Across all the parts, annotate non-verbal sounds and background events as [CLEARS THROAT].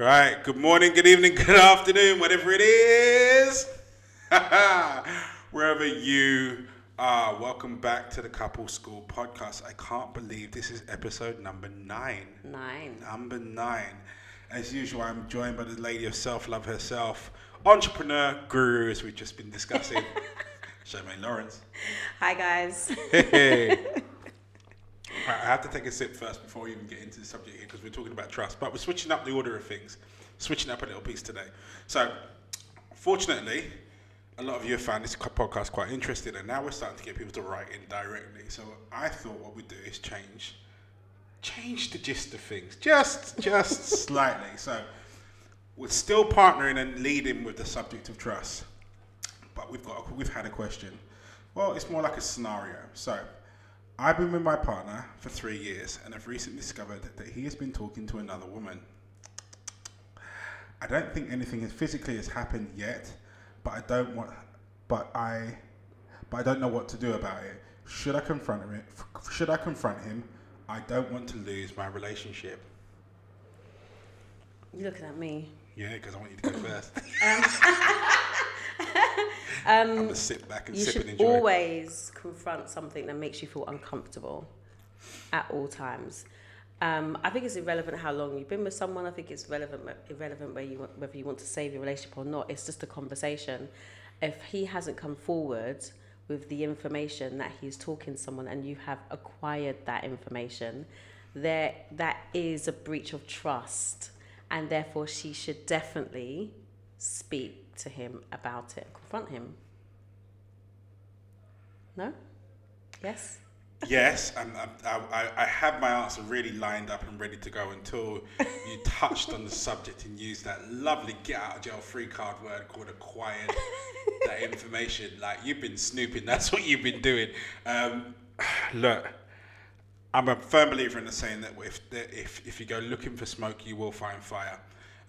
Right. Good morning, good evening, good [LAUGHS] afternoon, whatever it is. [LAUGHS] Wherever you are, welcome back to the Couple School podcast. I can't believe this is episode number nine. Nine. Number nine. As usual, I'm joined by the lady of self love herself, entrepreneur guru, as we've just been discussing, [LAUGHS] Charmaine Lawrence. Hi, guys. Hey. I have to take a sip first before we even get into the subject here because we're talking about trust. But we're switching up the order of things, switching up a little piece today. So, fortunately, a lot of you have found this podcast quite interesting, and now we're starting to get people to write in directly. So, I thought what we'd do is change, change the gist of things, just, just [LAUGHS] slightly. So, we're still partnering and leading with the subject of trust, but we've got we've had a question. Well, it's more like a scenario. So. I've been with my partner for three years and have recently discovered that he has been talking to another woman. I don't think anything has physically has happened yet, but I don't want, but I, but I don't know what to do about it. Should I confront him? Should I confront him? I don't want to lose my relationship. You're looking at me? Yeah, because I want you to go [LAUGHS] first. Um, [LAUGHS] [LAUGHS] I'm gonna sit back and You sip and should enjoy. always confront something that makes you feel uncomfortable at all times. Um, I think it's irrelevant how long you've been with someone. I think it's relevant, irrelevant whether you want, whether you want to save your relationship or not. It's just a conversation. If he hasn't come forward with the information that he's talking to someone, and you have acquired that information, there that is a breach of trust, and therefore she should definitely speak to him about it, confront him. No? Yes? Yes, and I, I, I had my answer really lined up and ready to go until you [LAUGHS] touched on the subject and used that lovely get out of jail free card word called acquired that [LAUGHS] information. Like you've been snooping, that's what you've been doing. Um, [SIGHS] look, I'm a firm believer in the saying that if, if, if you go looking for smoke, you will find fire.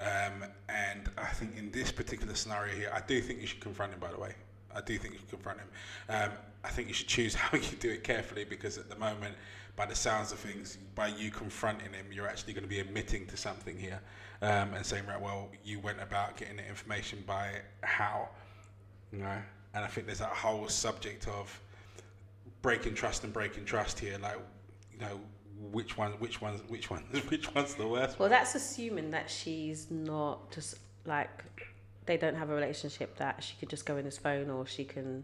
Um, and I think in this particular scenario here, I do think you should confront him, by the way. I do think you should confront him. Um, I think you should choose [LAUGHS] how you do it carefully because at the moment, by the sounds of things, by you confronting him, you're actually going to be admitting to something here um, and saying, right, well, you went about getting the information by how, you know. And I think there's that whole subject of breaking trust and breaking trust here, like, you know, which one, which one's, which one, [LAUGHS] which one's the worst? Well, one? that's assuming that she's not just like they don't have a relationship that she could just go in his phone or she can,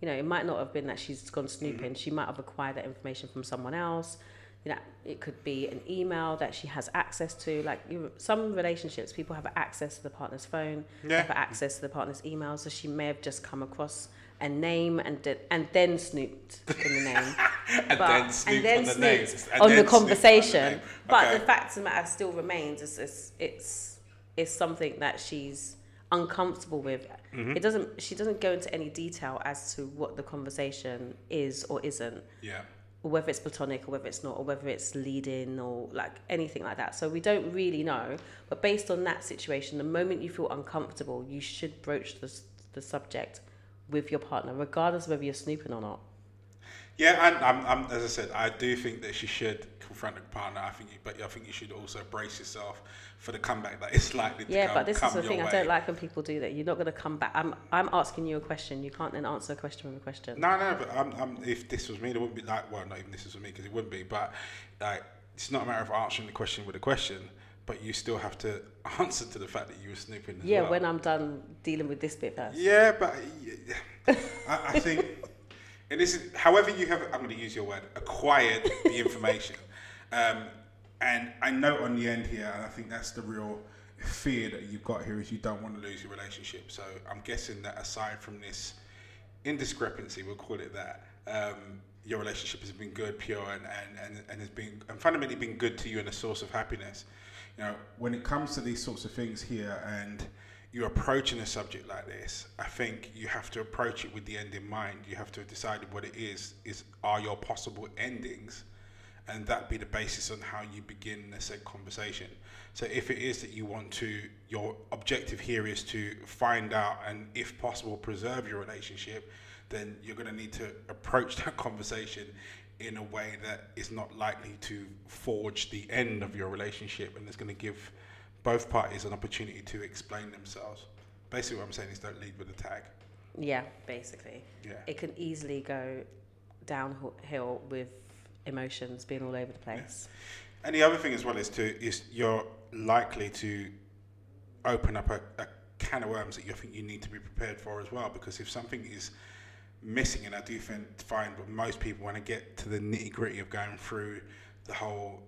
you know, it might not have been that she's gone snooping. Mm-hmm. She might have acquired that information from someone else. You know, it could be an email that she has access to. Like you, some relationships, people have access to the partner's phone, Yeah. have access to the partner's email. So she may have just come across a name and and then snooped in the name. [LAUGHS] and but- then snooped and then on the snooped names. And on then the snooped on conversation. name. But the fact of the matter still remains. It's it's it's, it's something that she's uncomfortable with. Mm-hmm. It doesn't. She doesn't go into any detail as to what the conversation is or isn't, yeah. or whether it's platonic or whether it's not, or whether it's leading or like anything like that. So we don't really know. But based on that situation, the moment you feel uncomfortable, you should broach the the subject with your partner, regardless of whether you're snooping or not. Yeah, and I'm, I'm, as I said, I do think that she should confront the partner. I think, you, but I think you should also brace yourself for the comeback that is likely to Yeah, come, but this come is the thing. way. I don't like when people do that. You're not going to come back. I'm I'm asking you a question. You can't then answer a question with a question. No, no, but I'm, I'm, if this was me, it wouldn't be like. Well, not even this was me because it wouldn't be. But like, it's not a matter of answering the question with a question, but you still have to [LAUGHS] answer to the fact that you were snooping. As yeah, well. when I'm done dealing with this bit first. Yeah, but I, I think, and this is, however you have, I'm going to use your word, acquired the [LAUGHS] information. Um, and I know on the end here, and I think that's the real fear that you've got here is you don't want to lose your relationship. So I'm guessing that aside from this indiscrepancy, we'll call it that, um, your relationship has been good, pure, and, and, and, and has been and fundamentally been good to you and a source of happiness. You know, when it comes to these sorts of things here, and you're approaching a subject like this, I think you have to approach it with the end in mind. You have to have decided what it is. Is are your possible endings, and that be the basis on how you begin the said conversation. So if it is that you want to, your objective here is to find out and, if possible, preserve your relationship, then you're going to need to approach [LAUGHS] that conversation in a way that is not likely to forge the end of your relationship and is going to give both parties an opportunity to explain themselves. Basically, what I'm saying is don't lead with a tag. Yeah, basically. Yeah. It can easily go downhill with emotions being all over the place. And the other thing as well is to is you're likely to open up a, a can of worms that you think you need to be prepared for as well. Because if something is missing, and I do think, find with most people when I get to the nitty gritty of going through the whole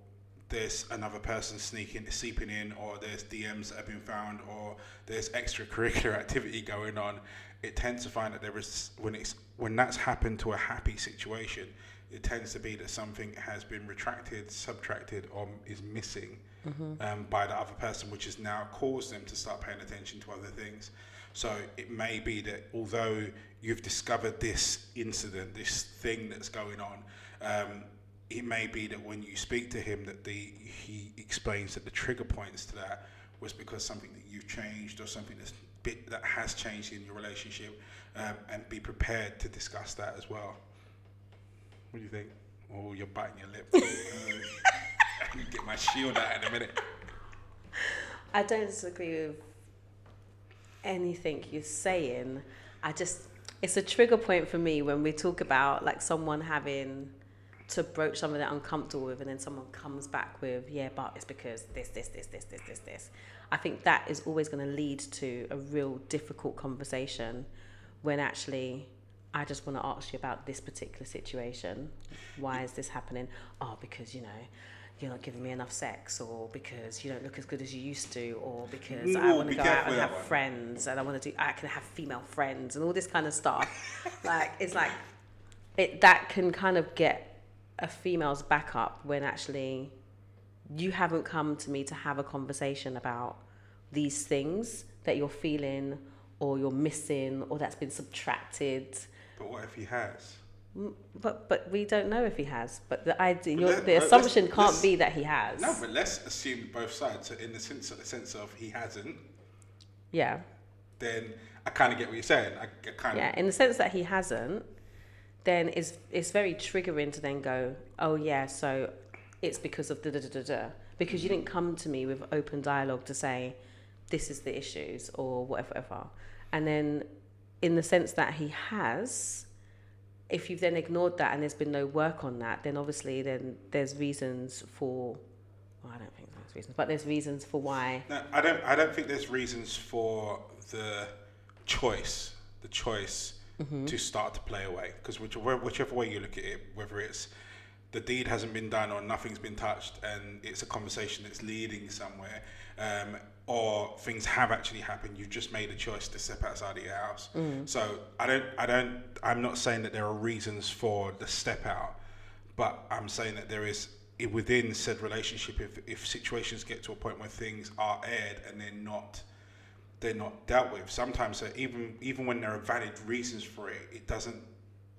there's another person sneaking, seeping in, or there's DMs that have been found, or there's extracurricular [LAUGHS] activity going on. It tends to find that there is when it's when that's happened to a happy situation, it tends to be that something has been retracted, subtracted, or is missing um, by the other person, which has now caused them to start paying attention to other things. So it may be that although you've discovered this incident, this thing that's going on, um, it may be that when you speak to him, that the he explains that the trigger points to that was because something that you've changed or something that's bit that has changed in your relationship, um, and be prepared to discuss that as well. What do you think? Oh, you're biting your lip. [LAUGHS] I can get my shield out in a minute. I don't disagree with anything you're saying. I just, it's a trigger point for me when we talk about like someone having to broach something they're uncomfortable with and then someone comes back with, yeah, but it's because this, this, this, this, this, this, this. I think that is always going to lead to a real difficult conversation when actually I just want to ask you about this particular situation. Why is this happening? Oh, because, you know, you're not giving me enough sex, or because you don't look as good as you used to, or because I want to go out and have one. friends and I want to do, I can have female friends and all this kind of stuff. [LAUGHS] like, it's like, it that can kind of get a female's back up when actually you haven't come to me to have a conversation about these things that you're feeling or you're missing or that's been subtracted. But what if he has? Mm, But but we don't know if he has. But the idea, your, the let's- assumption can't let's- be that he has. No, but let's assume both sides. So in the sense, the sense of he hasn't, yeah, then I kind of get what you're saying. I, I kind yeah. In the sense that he hasn't, then it's it's very triggering to then go, oh yeah, so it's because of da da da da da. Because you didn't come to me with open dialogue to say, this is the issues or whatever, whatever. And then, in the sense that he has, if you've then ignored that and there's been no work on that, then obviously then there's reasons for. Well, I don't think there's reasons, but there's reasons for why. No, I don't. I don't think there's reasons for the choice, the choice Mm-hmm. to start to play away. Because whichever, whichever way you look at it, whether it's the deed hasn't been done or nothing's been touched, and it's a conversation that's leading somewhere, um, or things have actually happened, you've just made a choice to step outside of your house. So I don't. I don't. I'm not saying that there are reasons for the step out, but I'm saying that there is within said relationship if, if situations get to a point where things are aired and they're not they're not dealt with sometimes uh, even even when there are valid reasons for it it doesn't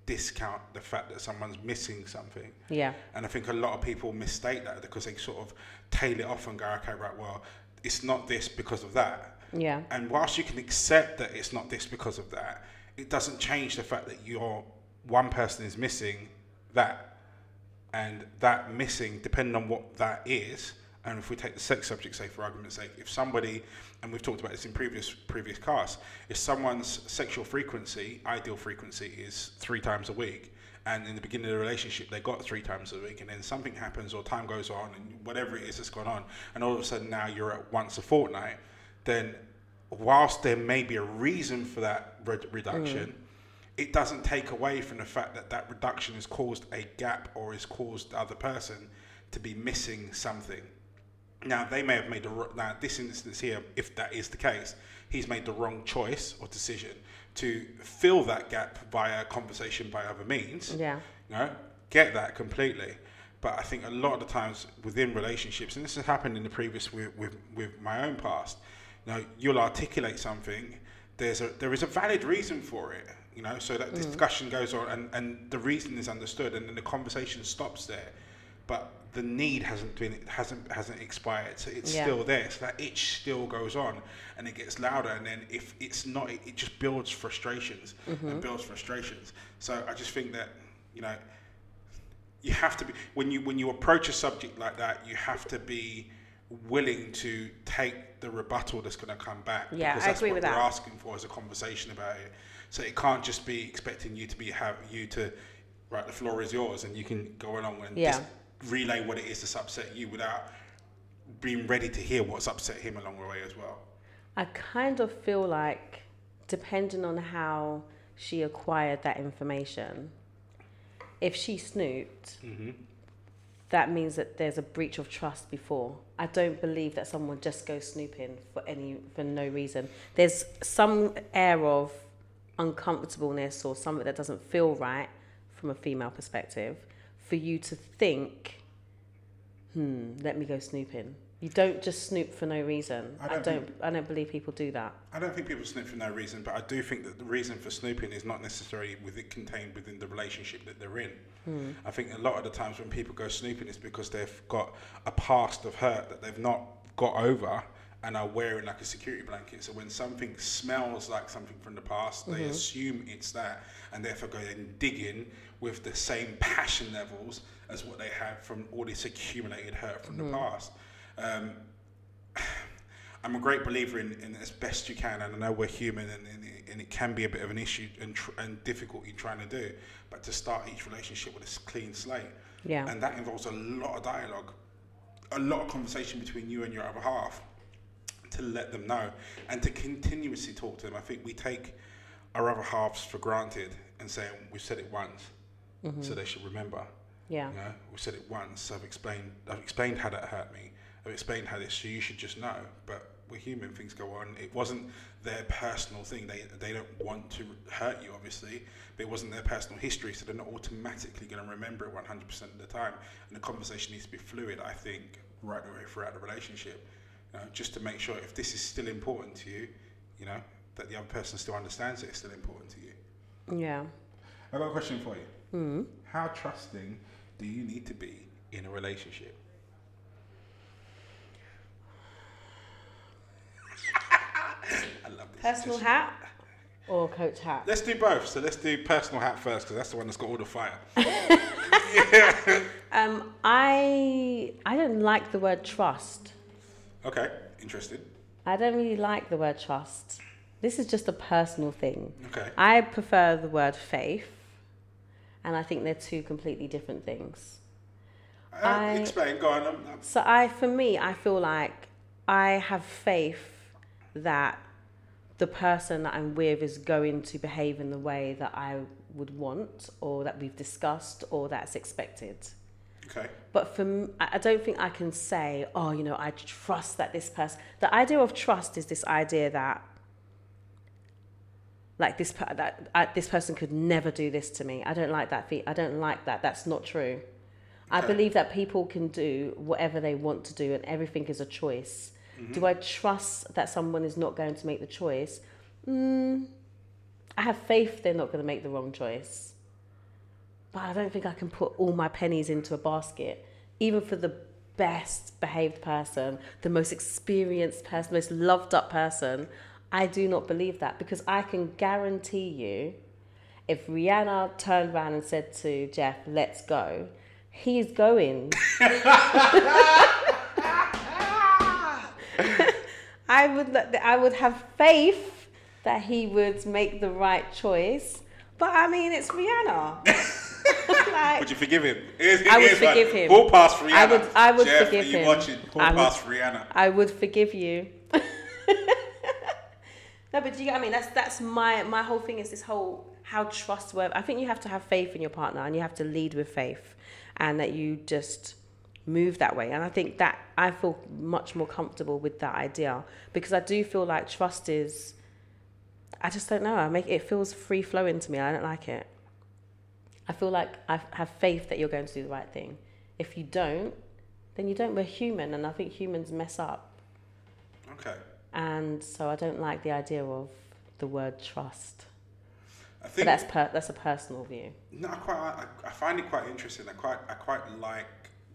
discount the fact that someone's missing something Yeah. and I think a lot of people mistake that because they sort of tail it off and go okay right well it's not this because of that Yeah. and whilst you can accept that it's not this because of that, it doesn't change the fact that you're one person is missing that, and that missing, depending on what that is. And if we take the sex subject, say for argument's sake, if somebody, and we've talked about this in previous previous casts, if someone's sexual frequency, ideal frequency, is three times a week, and in the beginning of the relationship they got three times a week, and then something happens or time goes on, and whatever it is that's gone on, and all of a sudden now you're at once a fortnight, then whilst there may be a reason for that re- reduction, mm. it doesn't take away from the fact that that reduction has caused a gap or has caused the other person to be missing something. Now they may have made the now this instance here, if that is the case, he's made the wrong choice or decision to fill that gap via conversation by other means. Yeah. You know, get that completely. But I think a lot of the times within relationships, and this has happened in the previous with, with, with my own past, you know, you'll articulate something. There's a there is a valid reason for it, you know, so that mm. discussion goes on and, and the reason is understood and then the conversation stops there. But the need hasn't been hasn't hasn't expired, so it's Yeah. still there. So that itch still goes on, and it gets louder. And then if it's not, it, it just builds frustrations and mm-hmm. builds frustrations. So I just think that you know you have to be when you when you approach a subject like that, you have to be willing to take the rebuttal that's going to come back. Yeah, because I that's agree what with we're that. asking for is a conversation about it. So it can't just be expecting you to be have you to right. The floor is yours, and you can go along and Yeah. just relay what it is that's upset you without being ready to hear what's upset him along the way as well. I kind of feel like, depending on how she acquired that information, if she snooped, mm-hmm. that means that there's a breach of trust before. I don't believe that someone just goes snooping for any for no reason. There's some air of uncomfortableness or something that doesn't feel right from a female perspective for you to think, hmm, let me go snooping. You don't just snoop for no reason. I I don't don't. I don't, believe people do that. I don't think people snoop for no reason, but I do think that the reason for snooping is not necessarily with it contained within the relationship that they're in. I think a lot of the times when people go snooping is because they've got a past of hurt that they've not got over and are wearing like a security blanket. So when something smells like something from the past, they assume it's that and therefore go and dig in with the same passion levels as what they have from all this accumulated hurt from the past. Um, [SIGHS] I'm a great believer in, in as best you can, and I know we're human, and, and, it, and it can be a bit of an issue and, tr- and difficulty trying to do. But to start each relationship with a clean slate, Yeah. and that involves a lot of dialogue, a lot of conversation between you and your other half, to let them know, and to continuously talk to them. I think we take our other halves for granted and say we've said it once, so mm-hmm. they should remember. Yeah. You know, we said it once. I've explained. I've explained how that hurt me. I've explained how this. So you should just know. But we're human. Things go on. It wasn't their personal thing. They they don't want to hurt you, obviously. But it wasn't their personal history, so they're not automatically going to remember it 100% of the time. And the conversation needs to be fluid. I think right the way throughout the relationship, you know, just to make sure if this is still important to you, you know, that the other person still understands that it's still important to you. Yeah. I've got a question for you. How trusting do you need to be in a relationship? [LAUGHS] I love this. Personal Just- hat or coach hat? Let's do both. So let's do personal hat first because that's the one that's got all the fire. [LAUGHS] [LAUGHS] yeah. Um, I I don't like the word trust. Okay, interested. I don't really like the word trust. This is just a personal thing. Okay. I prefer the word faith, and I think they're two completely different things. Uh, I- explain. Go on. I'm, I'm, So I, for me, I feel like I have faith that the person that I'm with is going to behave in the way that I would want, or that we've discussed, or that's expected. Okay. But for I don't think I can say, oh, you know, I trust that this person. The idea of trust is this idea that, like this, that I, this person could never do this to me. I don't like that. I don't like that. That's not true. I believe that people can do whatever they want to do, and everything is a choice. Do I trust that someone is not going to make the choice? Mm, I have faith they're not going to make the wrong choice. But I don't think I can put all my pennies into a basket, even for the best behaved person, the most experienced person, most loved up person. I do not believe that because I can guarantee you if Rihanna turned around and said to Jeff, let's go, he's going. [LAUGHS] [LAUGHS] I would I would have faith that he would make the right choice. But I mean, it's Rihanna. [LAUGHS] like, Would you forgive him? I would forgive him. Ball pass Rihanna. I would- I would Jeff, forgive him. watching? Ball I would- Rihanna. I would forgive you. [LAUGHS] no, but do you get what I mean? That's that's my my whole thing is this whole how trustworthy. I think you have to have faith in your partner and you have to lead with faith, and that you just move that way. And I think that I feel much more comfortable with that idea because I do feel like trust is. I just don't know. I make it feels free flowing to me. I don't like it. I feel like I have faith that you're going to do the right thing. If you don't, then you don't. We're human, and I think humans mess up. Okay. And so I don't like the idea of the word trust. I But think that's per- that's a personal view. No, I quite. I, I find it quite interesting. I quite. I quite like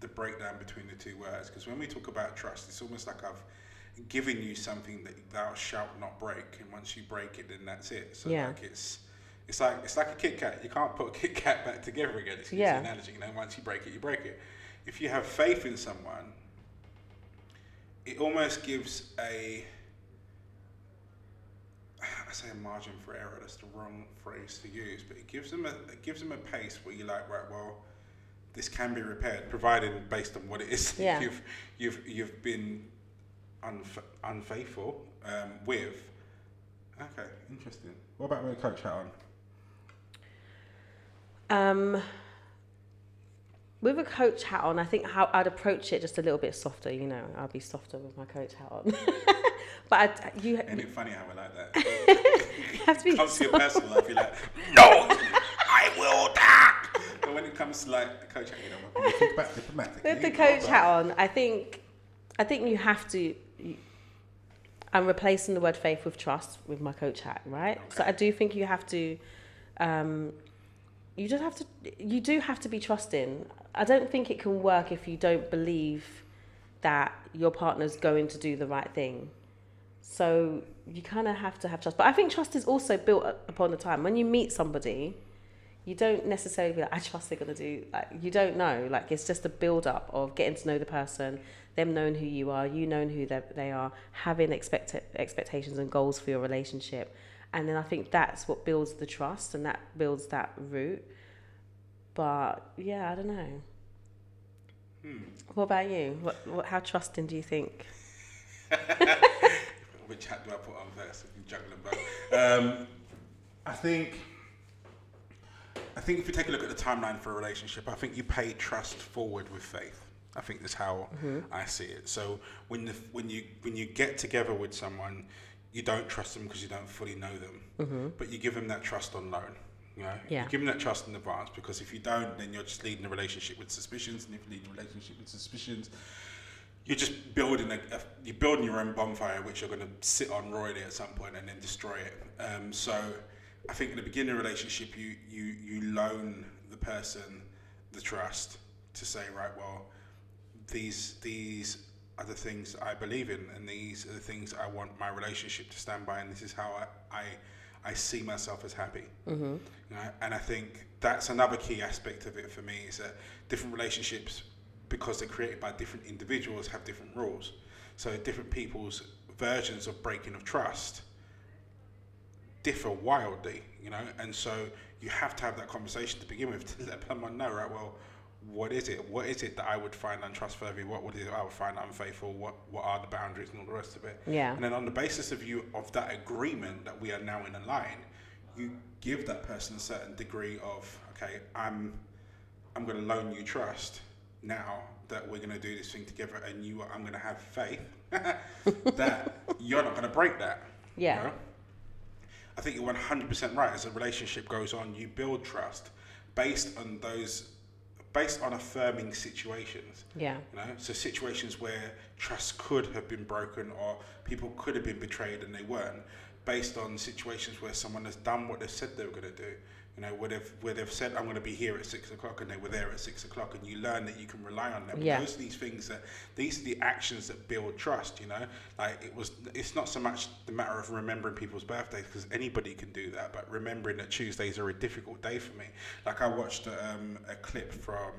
the breakdown between the two words because when we talk about trust, it's almost like I've given you something that thou shalt not break, and once you break it, then that's it. So Yeah. like it's. It's like it's like a Kit Kat. You can't put a Kit Kat back together again. It's, Yeah. it's analogy. You know, once you break it, you break it. If you have faith in someone, it almost gives a I say a margin for error. That's the wrong phrase to use, but it gives them a it gives them a pace where you're like, right, well, this can be repaired, provided based on what it is [LAUGHS] Yeah. you've you've you've been unf- unfaithful um, with. Okay, interesting. What about with a coach hat on? Um, with a coach hat on, I think how I'd approach it just a little bit softer. You know, I'd be softer with my coach hat on. [LAUGHS] but I, you, Ain't it funny how I like that? [LAUGHS] have to be. comes to your personal life, you're like, [LAUGHS] no, I will that. But when it comes to like the coach hat, you know, you think about diplomatic. with the coach hat on, I think, I think you have to. You, I'm replacing the word faith with trust with my coach hat, right? So I do think you have to. Um, you just have to. You do have to be trusting. I don't think it can work if you don't believe that your partner's going to do the right thing. So you kind of have to have trust. But I think trust is also built upon the time. When you meet somebody, you don't necessarily be like, I trust they're going to do, like, you don't know. Like, it's just a build up of getting to know the person, them knowing who you are, you knowing who they are, having expect- expectations and goals for your relationship. And then I think that's what builds the trust and that builds that root. But yeah, I don't know. Hmm. What about you? What, what, how trusting do you think? [LAUGHS] Which hat do I put on first? If you juggle them both. Um, I think. I think if you take a look at the timeline for a relationship, I think you pay trust forward with faith. I think that's how I see it. So when the, when you when you get together with someone, you don't trust them because you don't fully know them, but you give them that trust on loan. You know, Yeah. you give them that trust in advance because if you don't, then you're just leading a relationship with suspicions, and if you lead a relationship with suspicions, you're just building a, a you're building your own bonfire, which you're going to sit on royally at some point and then destroy it. Um, so, I think in the beginning of a relationship, you you you loan the person the trust to say, right, well, these these are the things I believe in, and these are the things I want my relationship to stand by, and this is how I I, I see myself as happy. Mm-hmm. You know, and I think that's another key aspect of it for me is that different relationships, because they're created by different individuals, have different rules. So different people's versions of breaking of trust differ wildly, you know, and so you have to have that conversation to begin with to [LAUGHS] let someone know, right? Well, what is it? What is it that I would find untrustworthy? What would it I would find unfaithful? What what are the boundaries and all the rest of it? Yeah. And then on the basis of you of that agreement that we are now in a line, you give that person a certain degree of okay, I'm I'm going to loan you trust now that we're going to do this thing together, and you I'm going to have faith [LAUGHS] that you're not going to break that. you Yeah. know? I think you're 100% right. As a relationship goes on, you build trust based on those, based on affirming situations. Yeah. You know, so situations where trust could have been broken or people could have been betrayed and they weren't, based on situations where someone has done what they said they were going to do. You know, where they've where they've said I'm going to be here at six o'clock and they were there at six o'clock, and you learn that you can rely on them. Yeah. Those are these things that these are the actions that build trust. You know, like it was. It's not so much the matter of remembering people's birthdays because anybody can do that, but remembering that Tuesdays are a difficult day for me. Like I watched um, a clip from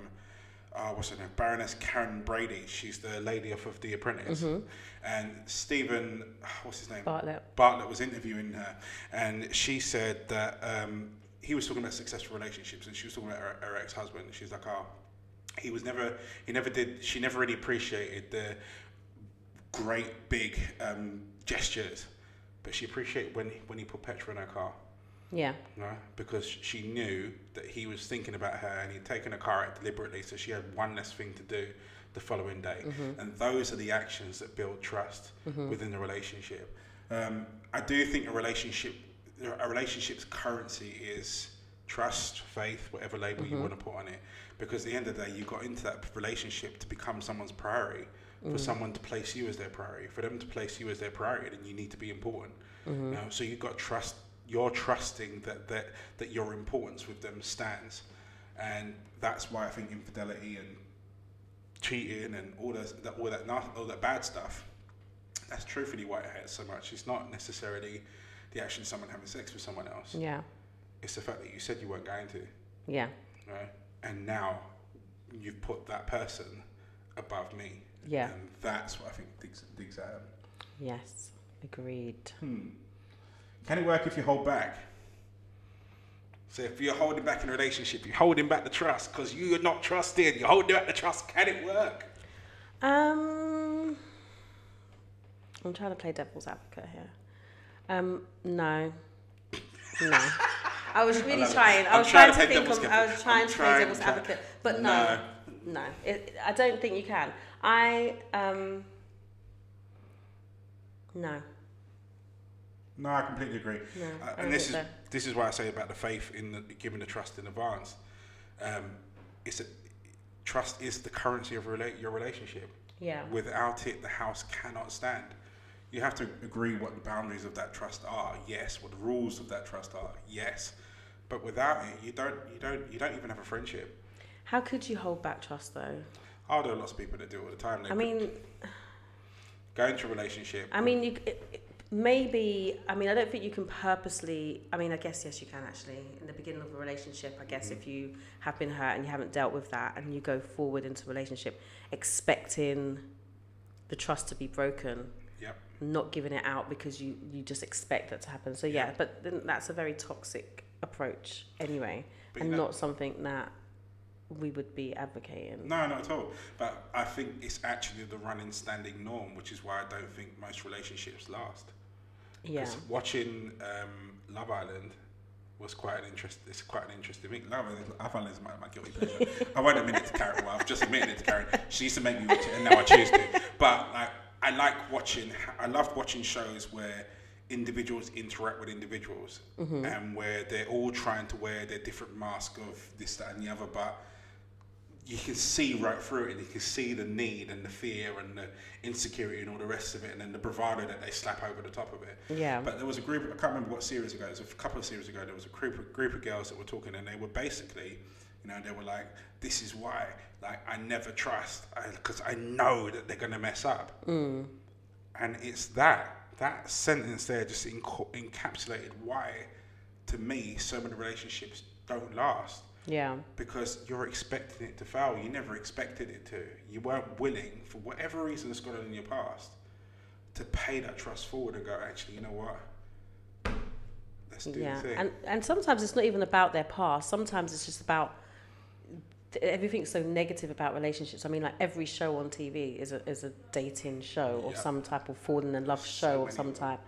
uh, what's her name? Baroness Karren Brady. She's the lady off of The Apprentice. Mm-hmm. And Steven, what's his name? Bartlett. Bartlett was interviewing her, and she said that um, he was talking about successful relationships, and she was talking about her, her ex-husband. She was like, "Oh, he was never, he never did. She never really appreciated the great big um, gestures, but she appreciated when he, when he put petrol in her car." Yeah. know, because she knew that he was thinking about her and he'd taken a car out deliberately, so she had one less thing to do the following day. And those are the actions that build trust within the relationship. Um, I do think a relationship, a relationship's currency is trust, faith, whatever label you mm-hmm. want to put on it. Because at the end of the day, you got into that relationship to become someone's priority. For mm. someone to place you as their priority, for them to place you as their priority, then you need to be important. Mm-hmm. You know, so you've got trust you're trusting that, that that your importance with them stands, and that's why I think infidelity and cheating and all that, that all that all that bad stuff. That's truthfully why it hurts so much. It's not necessarily the action of someone having sex with someone else. Yeah. It's the fact that you said you weren't going to, Yeah. right? And now you've put that person above me. Yeah. And that's what I think digs, digs at 'em. Yes. Agreed. Hmm. Can it work if you hold back? So if you're holding back in a relationship, you're holding back the trust because you're not trusted. You're holding back the trust. Can it work? Um, I'm trying to play devil's advocate here. Um, no, no. I was really it. trying. I was trying trying, to to think. Of, I was trying I'm to play devil's advocate, but no, No. no. It, I don't think you can. I um, no, No, I completely agree. No, Uh, and this is so. this is why I say about the faith in the, giving the trust in advance. Um, it's a, trust is the currency of relate your relationship. yeah, Without it, the house cannot stand. You have to agree what the boundaries of that trust are. Yes, what the rules of that trust are. Yes, but without it, you don't you don't you don't even have a friendship. How could you hold back trust though? Oh, there are lots of people that do it all the time. They I mean, go into a relationship. I mean, you it, it- maybe. I mean, I don't think you can purposely. I mean, I guess yes, you can actually. In the beginning of a relationship, I guess mm-hmm. if you have been hurt and you haven't dealt with that, and you go forward into a relationship expecting the trust to be broken. Not giving it out because you you just expect that to happen. So yeah, but then that's a very toxic approach anyway, But and you know- not something that we would be advocating. No, not at all. But I think it's actually the running standing norm, which is why I don't think most relationships last. Yeah, watching um, Love Island was quite an interest. It's quite an interesting thing. Love Island, Love Island is my, my guilty pleasure. I won't admit it to Karen. Well, I've just admitted it to Karen. She used to make me watch it, and now I choose to. But like, I like watching. I loved watching shows where individuals interact with individuals, mm-hmm. and where they're all trying to wear their different mask of this, that, and the other, but you can see right through it and you can see the need and the fear and the insecurity and all the rest of it and then the bravado that they slap over the top of it. Yeah. But there was a group, I can't remember what series ago, it was a couple of series ago, there was a group of, group of girls that were talking and they were basically, you know, they were like, this is why, like, I never trust because I, know that they're going to mess up. Mm. And it's that, that sentence there just encapsulated why, to me, so many relationships don't last yeah, because you're expecting it to fail. You never expected it to. You weren't willing, for whatever reason that's gone on in your past, to pay that trust forward and go, actually, you know what? Let's do yeah. the thing. And and sometimes it's not even about their past. Sometimes it's just about everything's so negative about relationships. I mean, like every show on TV is a is a dating show or Yeah. some type of falling in love So show of many some type.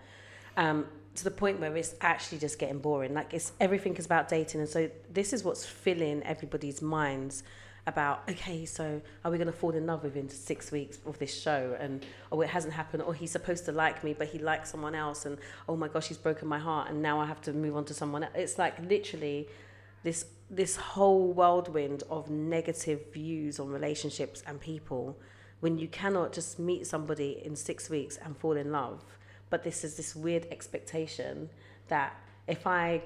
Um, to the point where it's actually just getting boring. Like it's everything is about dating, and so this is what's filling everybody's minds about. Okay, so are we going to fall in love within six weeks of this show? And oh, it hasn't happened. Or he's supposed to like me, but he likes someone else. And oh my gosh, he's broken my heart, and now I have to move on to someone else. It's like literally this this whole whirlwind of negative views on relationships and people when you cannot just meet somebody in six weeks and fall in love. But this is this weird expectation that if i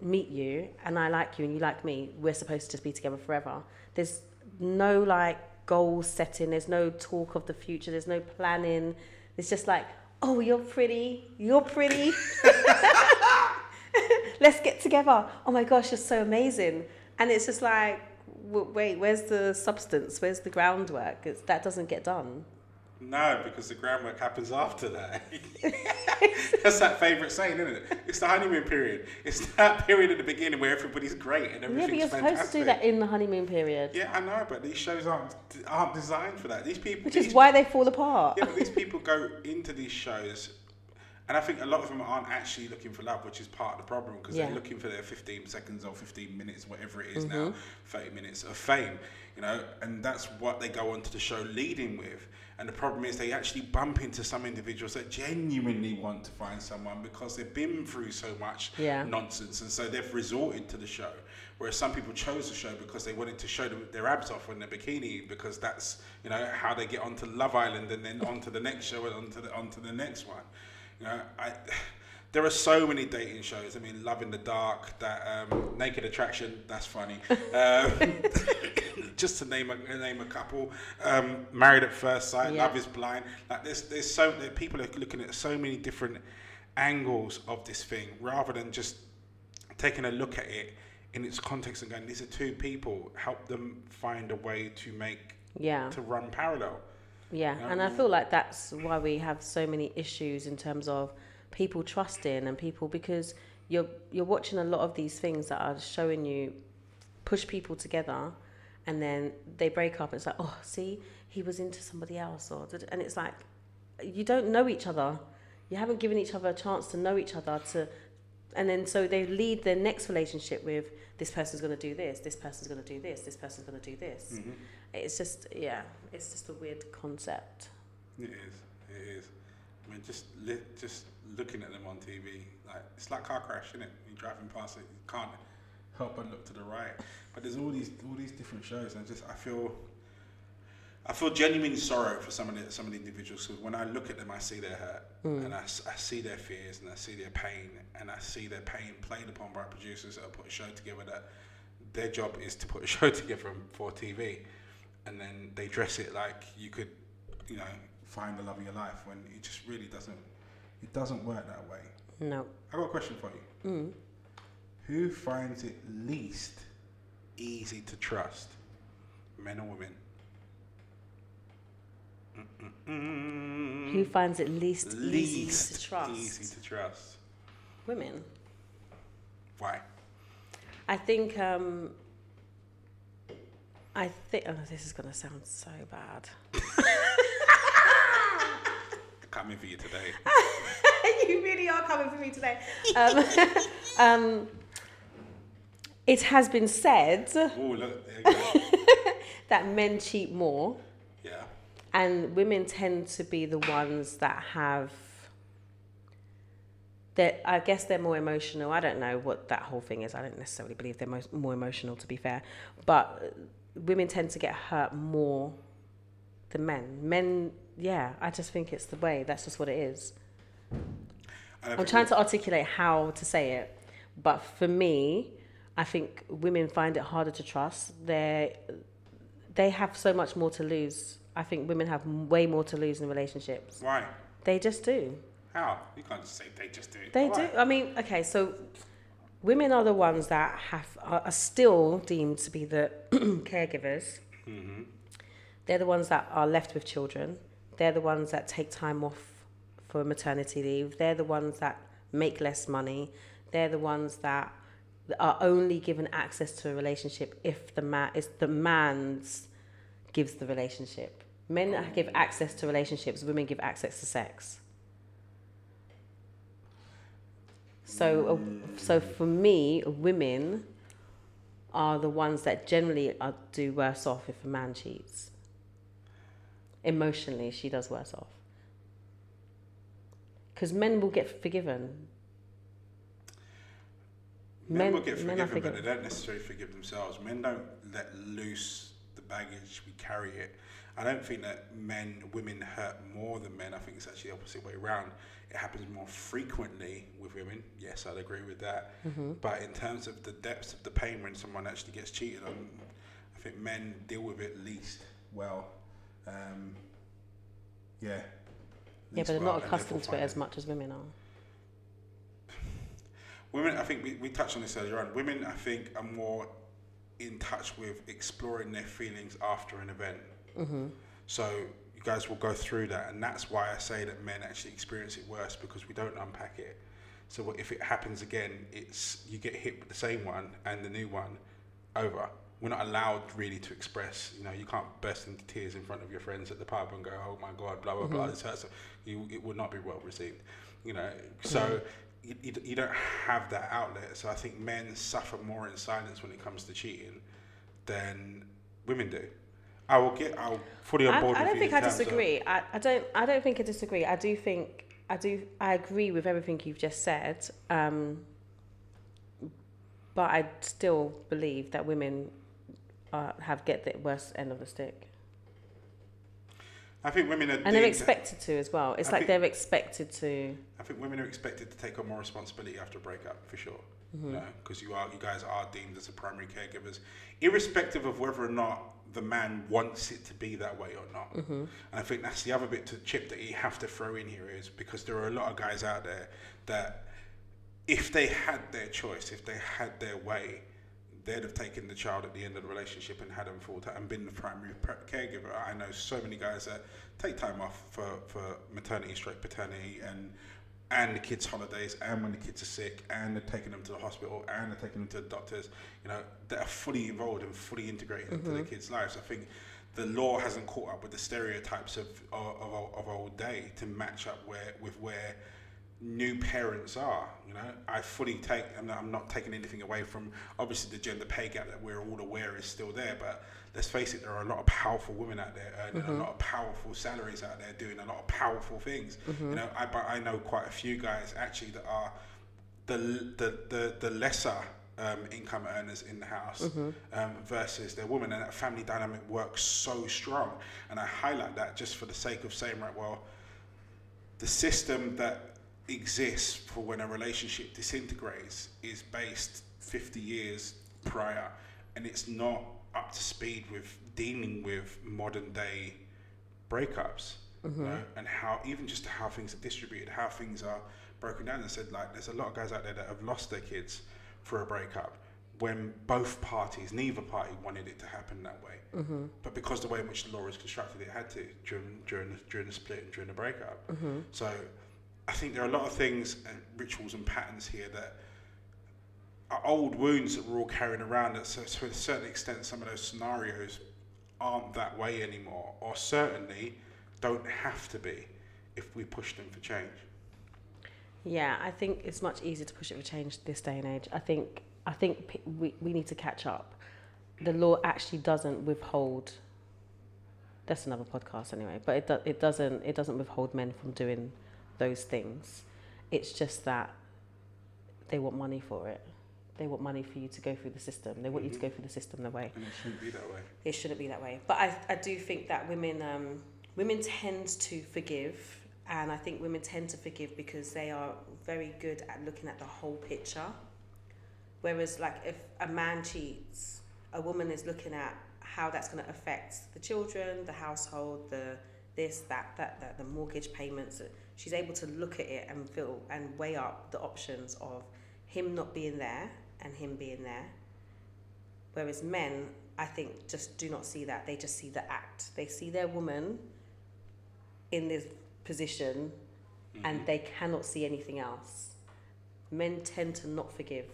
meet you and i like you and you like me we're supposed to be together forever. There's no like goal setting. There's no talk of the future. There's no planning. It's just like oh you're pretty. You're pretty [LAUGHS] let's get together. Oh my gosh, you're so amazing. And it's just like, wait, where's the substance? Where's the groundwork? It's, that doesn't get done. no, because the groundwork happens after that. [LAUGHS] That's that favourite saying, isn't it? It's the honeymoon period. It's that period at the beginning where everybody's great and Yeah, everything's but you're fantastic. supposed to do that in the honeymoon period, Yeah, I know, but these shows aren't aren't designed for that. These people, which these is why they fall apart. yeah, but these people go into these shows, and I think a lot of them aren't actually looking for love, which is part of the problem because Yeah. they're looking for their 15 seconds or 15 minutes, whatever it is now, mm-hmm. 30 minutes of fame, you know, and that's what they go onto the show leading with. And the problem is they actually bump into some individuals that genuinely want to find someone because they've been through so much Yeah. nonsense, and so they've resorted to the show. Whereas some people chose the show because they wanted to show them their abs off in their bikini because that's you know how they get onto Love Island and then onto the next show and onto the onto the next one. You know, I [SIGHS] there are so many dating shows. I mean, Love in the Dark, that um, Naked Attraction, that's funny. [LAUGHS] Um, [COUGHS] just to name a name a couple, um, Married at First Sight, Yeah. Love is Blind. Like there's there's so there, people are looking at so many different angles of this thing rather than just taking a look at it in its context and going, these are two people. Help them find a way to make Yeah. to run parallel. Yeah, and I feel like that's why we have so many issues in terms of people trusting and people because you're you're watching a lot of these things that are showing you push people together and then they break up. It's like oh see he was into somebody else or and it's like you don't know each other. You haven't given each other a chance to know each other to and then so they lead their next relationship with this person's going to do this this person's going to do this this person's going to do this Mhm. it's just yeah it's just a weird concept It is. It is. I mean, just li- just looking at them on TV, like it's like car crash, isn't it? You're driving past it, you can't help but look to the right. But there's all these all these different shows, and just I feel. I feel genuine sorrow for some of the some of the individuals. Because when I look at them, I see their hurt, and I see their fears, and I see their pain, and I see their pain played upon by producers that put a show together that their job is to put a [LAUGHS] show together for TV, and then they dress it like you could, you know, find the love of your life when it just really doesn't. It doesn't work that way. no I got a question for you. mm. Who finds it least easy to trust, men or women? Who finds it least, easy to trust easy to trust? women Why? i think um i think oh this is going to sound so bad Coming for you today. [LAUGHS] you really are coming for me today. Um, [LAUGHS] um, it has been said oh, look, there you go. [LAUGHS] that men cheat more. And women tend to be the ones that have. That I guess they're more emotional. I don't know what that whole thing is. I don't necessarily believe they're mo- more emotional, to be fair. But women tend to get hurt more than men. Men, yeah, I just think it's the way. That's just what it is. I'm trying to articulate how to say it, but for me, I think women find it harder to trust. They they have so much more to lose. I think women have way more to lose in relationships. Why? They just do. How? You can't just say they just do. They Why? do. I mean, okay, so women are the ones that have are, still deemed to be the [CLEARS THROAT] caregivers. Mm-hmm. They're the ones that are left with children. They're the ones that take time off for maternity leave. They're the ones that make less money. They're the ones that are only given access to a relationship if the man is the man's gives the relationship. Men give access to relationships. Women give access to sex. So, uh, so for me, women are the ones that generally are, do worse off if a man cheats. Emotionally, she does worse off. Because men will get forgiven. Men, will get men are forgiven, but they don't necessarily forgive themselves. Men don't let loose baggage, we carry it. I don't think that men, women hurt more than men. I think it's actually the opposite way around. It happens more frequently with women. Yes, I'd agree with that. Mm-hmm. But in terms of the depths of the pain when someone actually gets cheated on, I think men deal with it least well. Um, yeah. Yeah, but they're well, not accustomed to it as much as women are. [SIGHS] Women, I think we, we touched on this earlier on. Women, I think, are more in touch with exploring their feelings after an event. Mm-hmm. So you guys will go through that, and that's why I say that men actually experience it worse because we don't unpack it. So if it happens again, it's you get hit with the same one and the new one over. We're not allowed really to express. You know, you can't burst into tears in front of your friends at the pub and go, "Oh my God, blah blah blah." This hurts. You, it would not be well received. You know, so. You, you, you don't have that outlet, so I think men suffer more in silence when it comes to cheating than women do. I will get. I'll fully on I, board I with don't think I of- disagree. I, I don't. I don't think I disagree. I do think I do. I agree with everything you've just said. Um, but I still believe that women uh, have get the worst end of the stick, I think women are. and they're expected to as well. It's I like think- they're expected to. I think women are expected to take on more responsibility after a breakup, for sure. Mm-hmm. because you are, you guys are deemed as the primary caregivers, irrespective of whether or not the man wants it to be that way or not. Mm-hmm. And I think that's the other bit to chip that you have to throw in here is because there are a lot of guys out there that, if they had their choice, if they had their way, they'd have taken the child at the end of the relationship and had them full time and been the primary pre- caregiver. I know so many guys that take time off for, for maternity, straight paternity, and and the kids' holidays, and when the kids are sick, and they're taking them to the hospital, and they're taking them to the doctors. You know, that are fully involved and fully integrated into the mm-hmm. kids' lives. I think the law hasn't caught up with the stereotypes of of, of, of old day to match up where with where new parents are. You know, I fully take, and I'm not taking anything away from obviously the gender pay gap that we're all aware is still there. But let's face it, there are a lot of powerful women out there earning a lot of powerful salaries out there doing a lot of powerful things. You know, I but I know quite a few guys actually that are the the the, the lesser. Um, income earners in the house um, versus their woman, and that family dynamic works so strong. And I highlight that just for the sake of saying, right, well, the system that exists for when a relationship disintegrates is based 50 years prior and it's not up to speed with dealing with modern day breakups mm-hmm. you know, and how even just how things are distributed how things are broken down. And said like there's a lot of guys out there that have lost their kids for a breakup when both parties neither party wanted it to happen that way. Mm-hmm. But because the way in which the law is constructed it had to during during the, during the split and during the breakup. Mm-hmm. So I think there are a lot of things and rituals and patterns here that are old wounds that we're all carrying around. That so, to a certain extent, some of those scenarios aren't that way anymore, or certainly don't have to be if we push them for change. Yeah, I think it's much easier to push it for change this day and age. I think I think we, we need to catch up. The law actually doesn't withhold. That's another podcast anyway, but it do, it doesn't it doesn't withhold men from doing those things. It's just that they want money for it. They want money for you to go through the system. They want you to go through the system the way And it shouldn't be that way. it shouldn't be that way. But I, I do think that women um, women tend to forgive, and I think women tend to forgive because they are very good at looking at the whole picture. Whereas, like, if a man cheats, a woman is looking at how that's going to affect the children, the household, the this, that, that, that, the mortgage payments. She's able to look at it and feel and weigh up the options of him not being there and him being there. Whereas men, I think, just do not see that. They just see the act. They see their woman in this position and they cannot see anything else. Men tend to not forgive.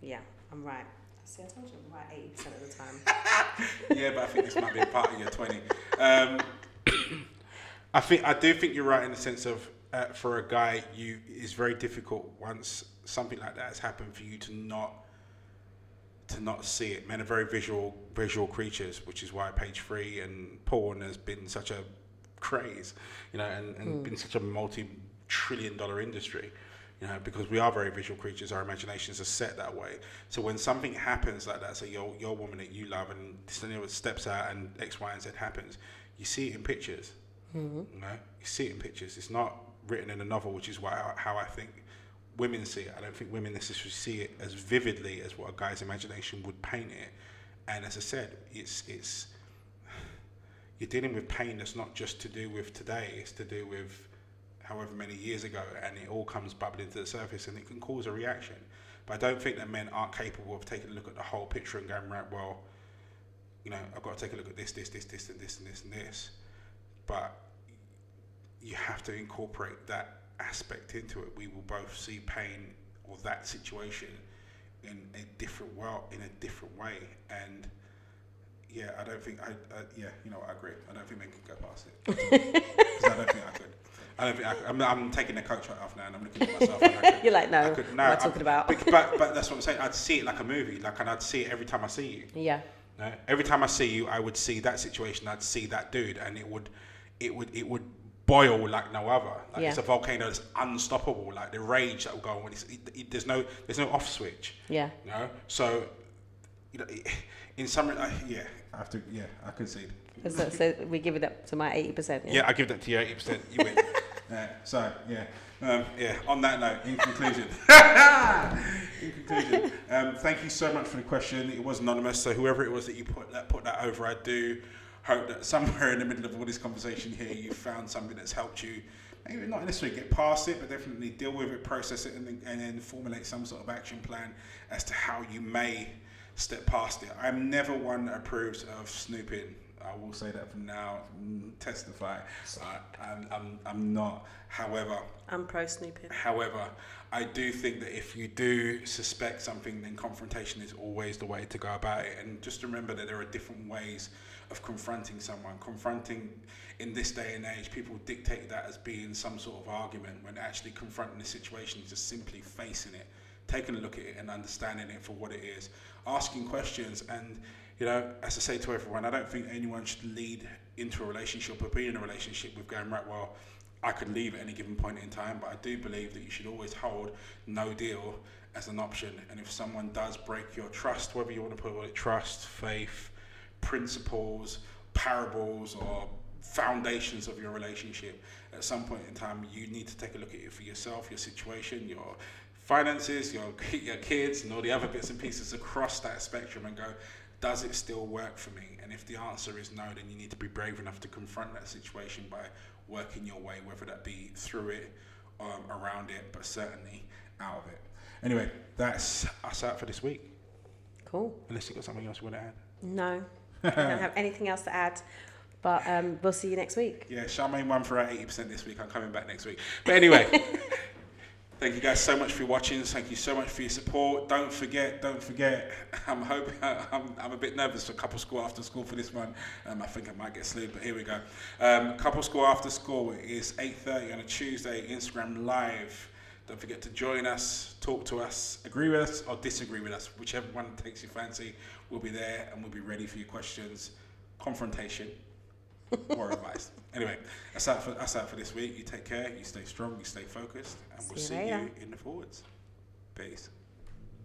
Yeah, I'm right. See, I told you I'm right 80% of the time. [LAUGHS] yeah, but I think this might be a part of your 20. Um, I think I do think you're right in the sense of uh, for a guy, you it's very difficult once something like that has happened for you to not to not see it. Men are very visual visual creatures, which is why page three and porn has been such a craze, you know, and, and been such a multi trillion dollar industry. You know, because we are very visual creatures, our imaginations are set that way. So when something happens like that, so your your woman that you love and you steps out and X, Y, and Z happens, you see it in pictures. Mm-hmm. You know, you see it in pictures. It's not written in a novel, which is why how I think women see it. I don't think women necessarily see it as vividly as what a guy's imagination would paint it. And as I said, it's it's you're dealing with pain that's not just to do with today. It's to do with however many years ago, and it all comes bubbling to the surface, and it can cause a reaction. But I don't think that men aren't capable of taking a look at the whole picture and going right, well, you know, I've got to take a look at this, this, this, this, and this, and this, and this. But you have to incorporate that aspect into it. We will both see pain or that situation in a different world, in a different way, and yeah, I don't think I, yeah, you know, I agree. I don't think men can go past it. [LAUGHS] I don't think I could. I don't think I could. I'm, I'm taking the coach right off now, and I'm looking at myself. Could, [LAUGHS] You're like, no, I could, what am I talking about? But, but but that's what I'm saying. I'd see it like a movie, like, and I'd see it every time I see you. Yeah. No? Every time I see you, I would see that situation. I'd see that dude, and it would, it would, it would boil like no other. Like Yeah. it's a volcano that's unstoppable. Like the rage that will go on. It's, it, it, there's no, there's no off switch. Yeah. You know. So, you know, in some, uh, yeah, I have to, yeah, I concede. So, so we give it up to my 80%. Yeah. Yeah, I give that to you. Eighty percent, you win. [LAUGHS] yeah, so yeah, um, yeah. On that note, in conclusion, [LAUGHS] in conclusion, um, thank you so much for the question. It was anonymous, so whoever it was that you put that put that over, I do hope that somewhere in the middle of all this conversation here, you found something that's helped you maybe not necessarily get past it, but definitely deal with it, process it, and then, and then formulate some sort of action plan as to how you may step past it. I'm never one that approves of snooping. I will say that from now, mm, testify. I, I'm, I'm, I'm not. However, I'm pro snooping. However, I do think that if you do suspect something, then confrontation is always the way to go about it. And just remember that there are different ways of confronting someone. Confronting in this day and age, people dictate that as being some sort of argument when actually confronting the situation is just simply facing it, taking a look at it and understanding it for what it is, asking questions. And, you know, as I say to everyone, I don't think anyone should lead into a relationship or be in a relationship with going, right, well, I could leave at any given point in time, but I do believe that you should always hold no deal as an option. And if someone does break your trust, whether you want to put it trust, faith, principles, parables, or foundations of your relationship, at some point in time, you need to take a look at it for yourself, your situation, your finances, your, [LAUGHS] your kids, and all the other bits and pieces across that spectrum and go, does it still work for me? And if the answer is no, then you need to be brave enough to confront that situation by working your way, whether that be through it, um, around it, but certainly out of it. Anyway, that's us out for this week. Cool. Unless you got something else you want to add. No, I don't have anything else to add. But um, we'll see you next week. Yeah, Charmaine won for 80% this week. I'm coming back next week. But anyway, [LAUGHS] thank you guys so much for watching. Thank you so much for your support. Don't forget, don't forget. [LAUGHS] I'm hoping [LAUGHS] I'm, I'm a bit nervous for couple school after school for this one. Um, I think I might get slewed, but here we go. Um, couple school after school is 8:30 on a Tuesday. Instagram live. Don't forget to join us, talk to us, agree with us or disagree with us, whichever one takes your fancy. We'll be there and we'll be ready for your questions. Confrontation or [LAUGHS] advice. Anyway, that's that for that's that for this week. You take care. You stay strong. You stay focused, and See we'll see later. you in the forwards. Peace.